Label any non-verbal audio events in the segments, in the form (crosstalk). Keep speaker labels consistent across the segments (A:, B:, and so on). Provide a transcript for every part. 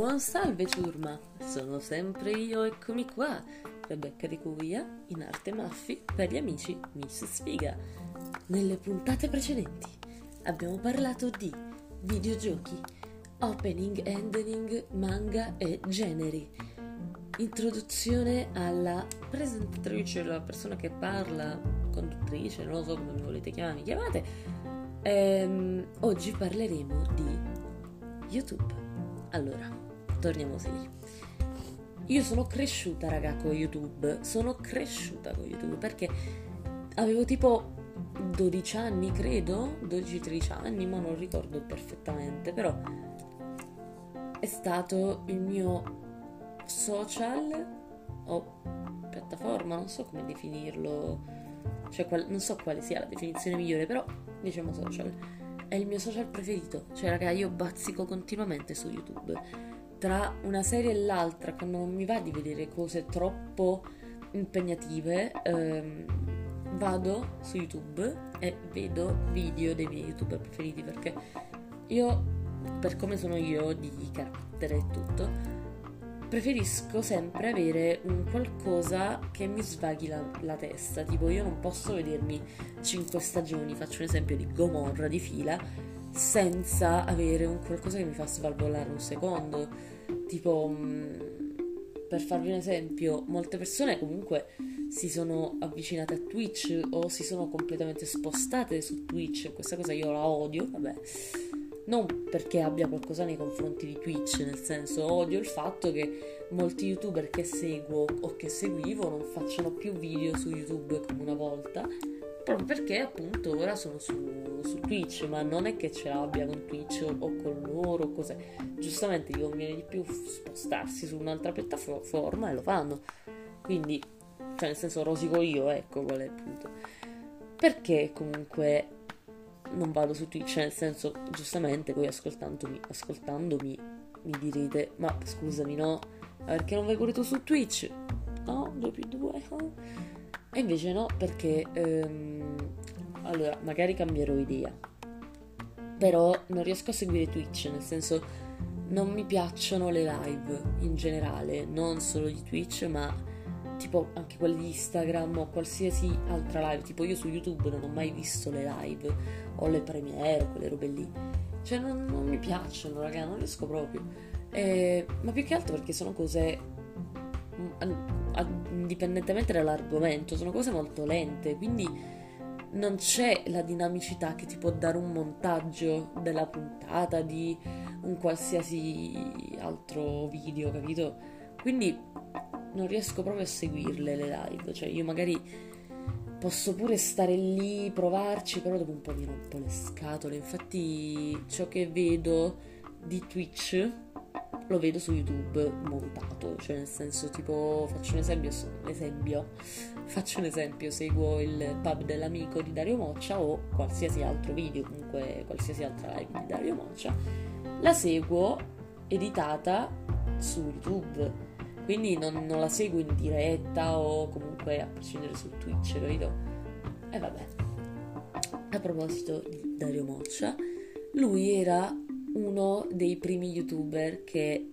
A: Buon salve ciurma, sono sempre io, eccomi qua, Rebecca di Cuvia, in arte Maffi, per gli amici Miss Sfiga. Nelle puntate precedenti abbiamo parlato di videogiochi, opening, ending, manga e generi. Introduzione alla presentatrice, la persona che parla, conduttrice, non lo so come volete chiamare, mi chiamate. Ehm, oggi parleremo di YouTube. Allora, torniamo seri. Io sono cresciuta, raga, con YouTube. Sono cresciuta con YouTube perché avevo tipo 12 anni, credo, 12-13 anni, ma non ricordo perfettamente, però è stato il mio social o piattaforma, non so come definirlo, cioè qual- non so quale sia la definizione migliore, però diciamo social. È il mio social preferito, cioè raga, io bazzico continuamente su YouTube tra una serie e l'altra, quando non mi va di vedere cose troppo impegnative, ehm, vado su YouTube e vedo video dei miei youtuber preferiti perché io, per come sono io di carattere e tutto, preferisco sempre avere un qualcosa che mi svaghi la, la, testa. Tipo, io non posso vedermi 5 stagioni, faccio un esempio di Gomorra di fila, senza avere un qualcosa che mi fa svalvolare un secondo. Tipo, mm, per farvi un esempio, molte persone comunque si sono avvicinate a Twitch o si sono completamente spostate su Twitch. Questa cosa io la odio, vabbè. Non perché abbia qualcosa nei confronti di Twitch, nel senso odio il fatto che molti youtuber che seguo o che seguivo non facciano più video su YouTube come una volta proprio perché appunto ora sono su, su, Twitch, ma non è che ce l'abbia con Twitch o, con loro o cose. Giustamente gli conviene di più spostarsi su un'altra piattaforma e lo fanno. Quindi, cioè nel senso rosico io, ecco qual è il punto. Perché comunque non vado su Twitch? Nel senso, giustamente voi ascoltandomi, ascoltandomi mi direte, ma scusami no, perché non vai pure tu su Twitch? No, 2 più 2, no? E invece no, perché ehm, allora magari cambierò idea, però non riesco a seguire Twitch, nel senso non mi piacciono le live in generale, non solo di Twitch, ma tipo anche quelle di Instagram o qualsiasi altra live. Tipo io su YouTube non ho mai visto le live o le premiere quelle robe lì. Cioè non, non mi piacciono, raga, non riesco proprio. Eh, ma più che altro perché sono cose indipendentemente dall'argomento, sono cose molto lente, quindi non c'è la dinamicità che ti può dare un montaggio della puntata di un qualsiasi altro video, capito? Quindi non riesco proprio a seguirle le live, cioè io magari posso pure stare lì, provarci, però dopo un po' mi rompo le scatole. Infatti ciò che vedo di Twitch lo vedo su YouTube montato, cioè nel senso tipo faccio un esempio, esempio faccio un esempio, seguo il pub dell'amico di Dario Moccia o qualsiasi altro video, comunque qualsiasi altra live di Dario Moccia, la seguo editata su YouTube, quindi non, non la seguo in diretta o comunque a prescindere su Twitch, capito? E vabbè. A proposito di Dario Moccia, lui era uno dei primi youtuber che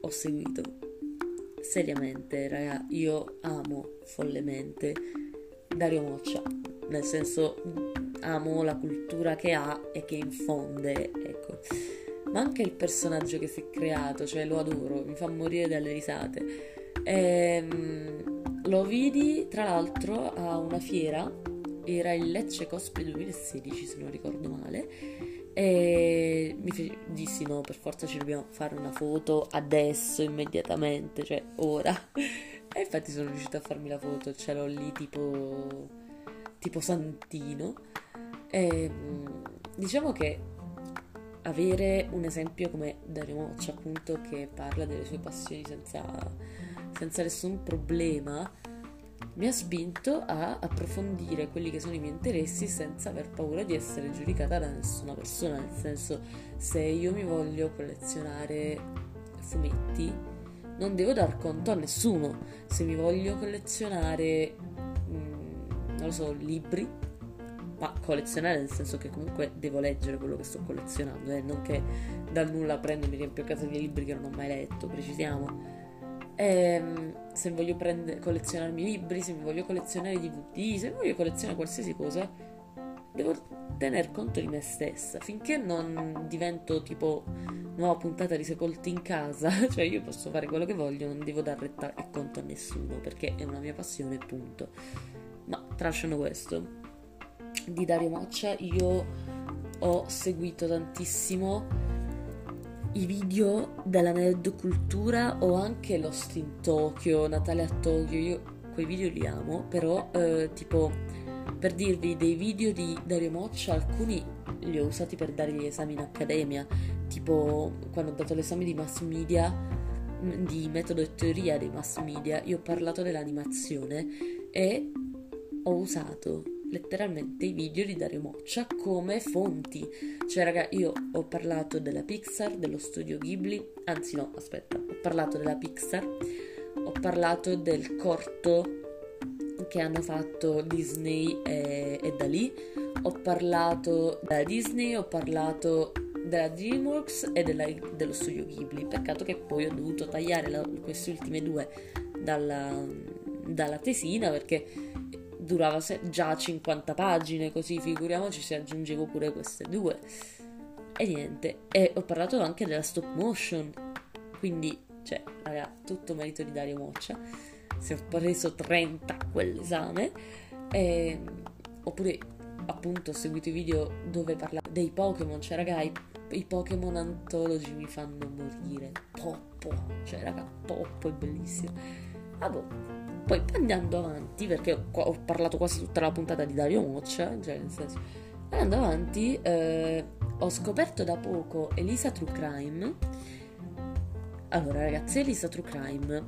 A: ho seguito. Seriamente, raga, io amo follemente Dario Moccia, nel senso amo la cultura che ha e che infonde, ecco. Ma anche il personaggio che si è creato, cioè lo adoro, mi fa morire dalle risate. Ehm, lo vidi tra l'altro a una fiera, era il Lecce Cosplay 2016 se non ricordo male, mi fe- dissi no, per forza ci dobbiamo fare una foto adesso, immediatamente, cioè ora. E infatti sono riuscita a farmi la foto, ce l'ho lì tipo, tipo santino. E, diciamo che avere un esempio come Dario Moccia, appunto, che parla delle sue passioni senza, senza nessun problema, mi ha spinto a approfondire quelli che sono i miei interessi senza aver paura di essere giudicata da nessuna persona, nel senso se io mi voglio collezionare fumetti non devo dar conto a nessuno, se mi voglio collezionare, mm, non lo so, libri, ma collezionare nel senso che comunque devo leggere quello che sto collezionando, eh, non che dal nulla prendo e mi riempio casa di libri che non ho mai letto, precisiamo. E, ehm, se voglio prendere, collezionarmi libri, se voglio collezionare DVD, se voglio collezionare qualsiasi cosa, devo tener conto di me stessa finché non divento tipo nuova puntata di Sepolti in casa, (laughs) cioè io posso fare quello che voglio, non devo dare retta e conto a nessuno perché è una mia passione, punto. Ma tralasciando questo, di Dario Moccia io ho seguito tantissimo i video della nerd cultura o anche Lost in Tokyo, Natale a Tokyo, io quei video li amo, però eh, tipo per dirvi dei video di Dario Moccia, alcuni li ho usati per dare gli esami in accademia, tipo quando ho dato l'esame di mass media, di metodo e teoria dei mass media, io ho parlato dell'animazione e ho usato letteralmente i video di Dario Moccia come fonti. Cioè, raga, io ho parlato della Pixar, dello studio Ghibli, anzi no, aspetta, ho parlato della Pixar, ho parlato del corto che hanno fatto Disney e, e da lì, ho parlato della Disney, ho parlato della DreamWorks e della, dello studio Ghibli. Peccato che poi ho dovuto tagliare la, queste ultime due dalla, dalla tesina perché durava già 50 pagine, così figuriamoci se aggiungevo pure queste due. E niente, e ho parlato anche della stop motion, quindi, cioè, raga, tutto merito di Dario Moccia. Si è preso 30 a quell'esame. E, oppure, appunto, ho seguito i video dove parlavo dei Pokémon, cioè, raga, i, i Pokémon Anthology mi fanno morire. Poppo, cioè, raga, Poppo è bellissimo. Boh poi andando avanti, perché ho, ho, parlato quasi tutta la puntata di Dario Moccia, cioè nel senso, andando avanti, eh, ho scoperto da poco Elisa True Crime. Allora, ragazzi, Elisa True Crime,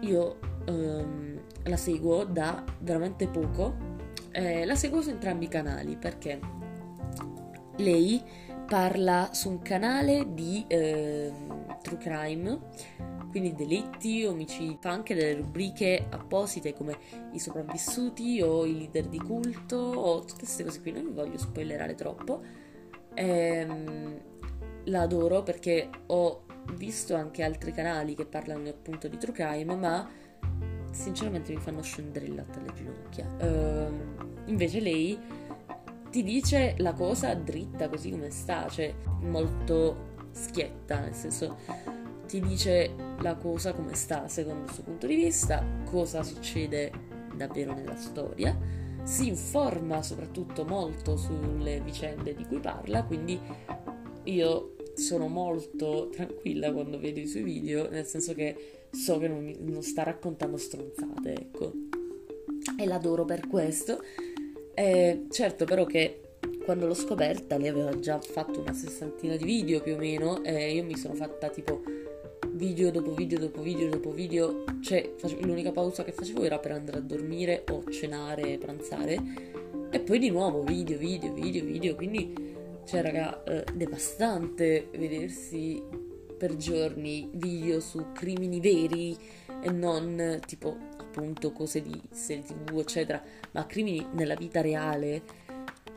A: io ehm, la seguo da veramente poco. Eh, la seguo su entrambi i canali perché lei parla su un canale di eh, True Crime quindi delitti, omicidi, fa anche delle rubriche apposite come i sopravvissuti o i leader di culto o tutte queste cose qui, non vi voglio spoilerare troppo. Ehm, la perché ho visto anche altri canali che parlano appunto di true crime, ma sinceramente mi fanno scendere il latte alle ginocchia. Ehm, invece lei ti dice la cosa dritta così come sta, cioè molto schietta, nel senso ti dice la cosa come sta secondo il suo punto di vista, cosa succede davvero nella storia, si informa soprattutto molto sulle vicende di cui parla, quindi io sono molto tranquilla quando vedo i suoi video, nel senso che so che non, non sta raccontando stronzate, ecco. E l'adoro per questo. Eh, certo però che quando l'ho scoperta lei aveva già fatto una sessantina di video più o meno e io mi sono fatta tipo video dopo video dopo video dopo video, cioè l'unica pausa che facevo era per andare a dormire o cenare, pranzare. E poi di nuovo video, video, video, video, quindi cioè raga, eh, devastante vedersi per giorni video su crimini veri e non tipo appunto cose di serie tv eccetera, ma crimini nella vita reale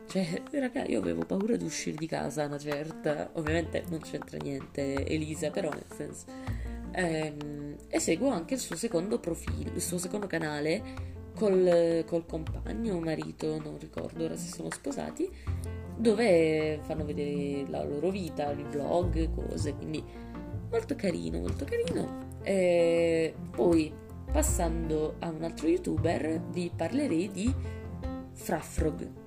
A: cioè, raga, io avevo paura di uscire di casa una certa. Ovviamente non c'entra niente Elisa, però nel senso. Ehm, e seguo anche il suo secondo profilo, il suo secondo canale col, col compagno marito, non ricordo ora se sono sposati, dove fanno vedere la loro vita, i vlog, cose. Quindi molto carino, molto carino. E poi, passando a un altro youtuber, vi parlerei di Frafrog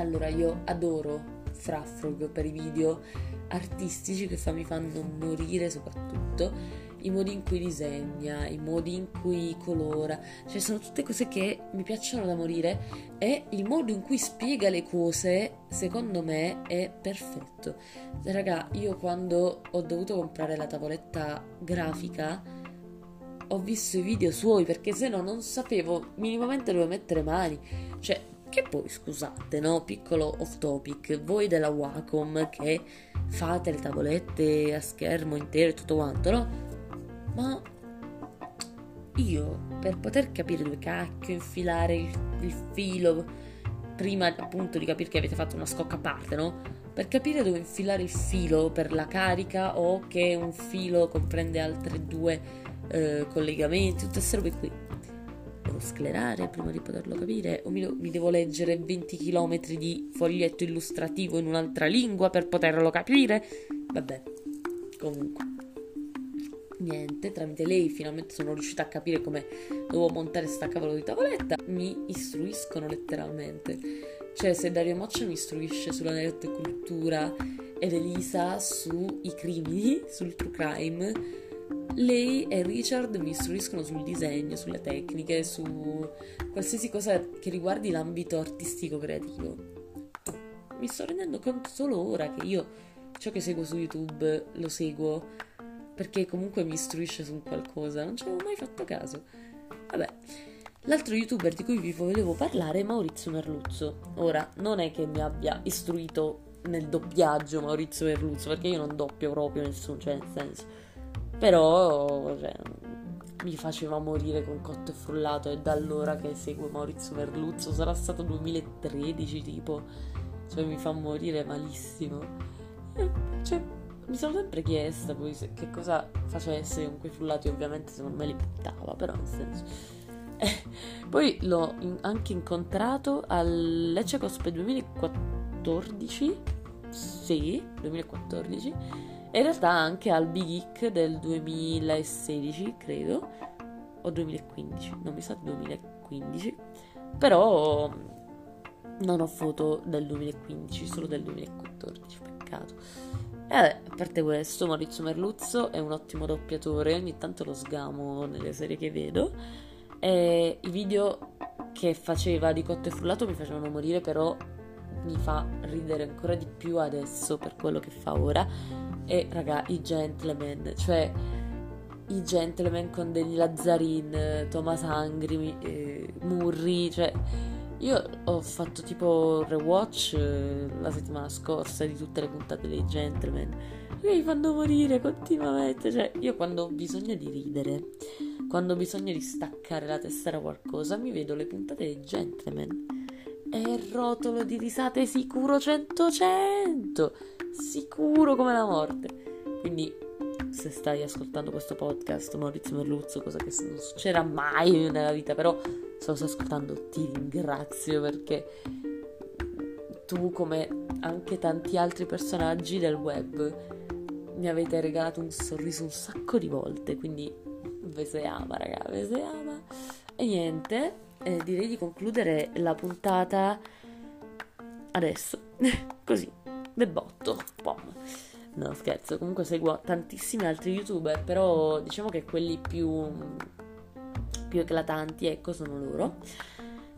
A: allora, io adoro Frafrog per i video artistici che fa, mi fanno morire soprattutto i modi in cui disegna, i modi in cui colora, cioè sono tutte cose che mi piacciono da morire e il modo in cui spiega le cose, secondo me, è perfetto. Raga, io quando ho dovuto comprare la tavoletta grafica ho visto i video suoi perché se no non sapevo minimamente dove mettere mani. Cioè, che poi, scusate, no? Piccolo off topic, voi della Wacom che fate le tavolette a schermo intero e tutto quanto, no? Ma io, per poter capire dove cacchio infilare il, il filo, prima appunto di capire che avete fatto una scocca a parte, no? Per capire dove infilare il filo per la carica o che un filo comprende altre due eh, collegamenti, tutte queste robe qui. Devo sclerare prima di poterlo capire o mi, mi devo leggere 20 km di foglietto illustrativo in un'altra lingua per poterlo capire? Vabbè, comunque niente, tramite lei finalmente sono riuscita a capire come dovevo montare sta cavolo di tavoletta, mi istruiscono letteralmente. Cioè, se Dario Moccia mi istruisce sulla cultura ed Elisa sui crimini, sul true crime, lei e Richard mi istruiscono sul disegno, sulle tecniche, su qualsiasi cosa che riguardi l'ambito artistico creativo. Mi sto rendendo conto solo ora che io ciò che seguo su YouTube lo seguo perché comunque mi istruisce su qualcosa, non ci avevo mai fatto caso. Vabbè, l'altro youtuber di cui vi volevo parlare è Maurizio Merluzzo. Ora, non è che mi abbia istruito nel doppiaggio Maurizio Merluzzo, perché io non doppio proprio nessuno, cioè nel senso. Però, cioè, mi faceva morire con cotto e frullato e da allora che seguo Maurizio Merluzzo, sarà stato 2013 tipo, cioè mi fa morire malissimo. Cioè, mi sono sempre chiesta poi se, che cosa facesse con quei frullati, ovviamente secondo me li buttava, però nel senso... (laughs) Poi l'ho in, anche incontrato al Lecce Cosplay 2014, sì, 2014, e in realtà anche al Big Geek del 2016, credo, o 2015, non mi sa 2015, però non ho foto del 2015, solo del 2014, peccato. E vabbè, a parte questo, Maurizio Merluzzo è un ottimo doppiatore, ogni tanto lo sgamo nelle serie che vedo. E i video che faceva di cotto e frullato mi facevano morire, però mi fa ridere ancora di più adesso per quello che fa ora. E raga, i gentleman, cioè i gentleman con degli Lazzarin, Thomas Angri, eh, Murri, cioè io ho fatto tipo rewatch eh, la settimana scorsa di tutte le puntate dei Gentleman. E mi fanno morire continuamente. Cioè, io quando ho bisogno di ridere, quando ho bisogno di staccare la testa da qualcosa, mi vedo le puntate dei Gentleman. E rotolo di risate sicuro 100 100. Sicuro come la morte. Quindi se stai ascoltando questo podcast, Maurizio Merluzzo, cosa che non succederà mai nella vita, però se lo stai ascoltando ti ringrazio perché tu, come anche tanti altri personaggi del web, mi avete regalato un sorriso un sacco di volte, quindi ve se ama, raga, ve se ama. E niente, eh, direi di concludere la puntata adesso, (laughs) così, del botto, pom. No, scherzo, comunque seguo tantissimi altri youtuber, però diciamo che quelli più, più eclatanti, ecco, sono loro.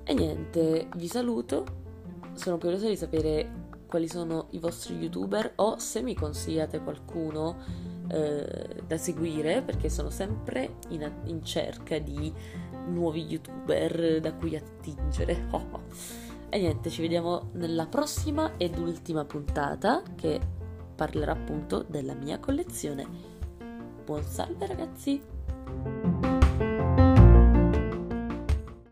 A: E niente, vi saluto. Sono curiosa di sapere quali sono i vostri youtuber o se mi consigliate qualcuno eh, da seguire, perché sono sempre in, in, cerca di nuovi youtuber da cui attingere. (laughs) E niente, ci vediamo nella prossima ed ultima puntata che parlerà appunto della mia collezione. Buon salve ragazzi!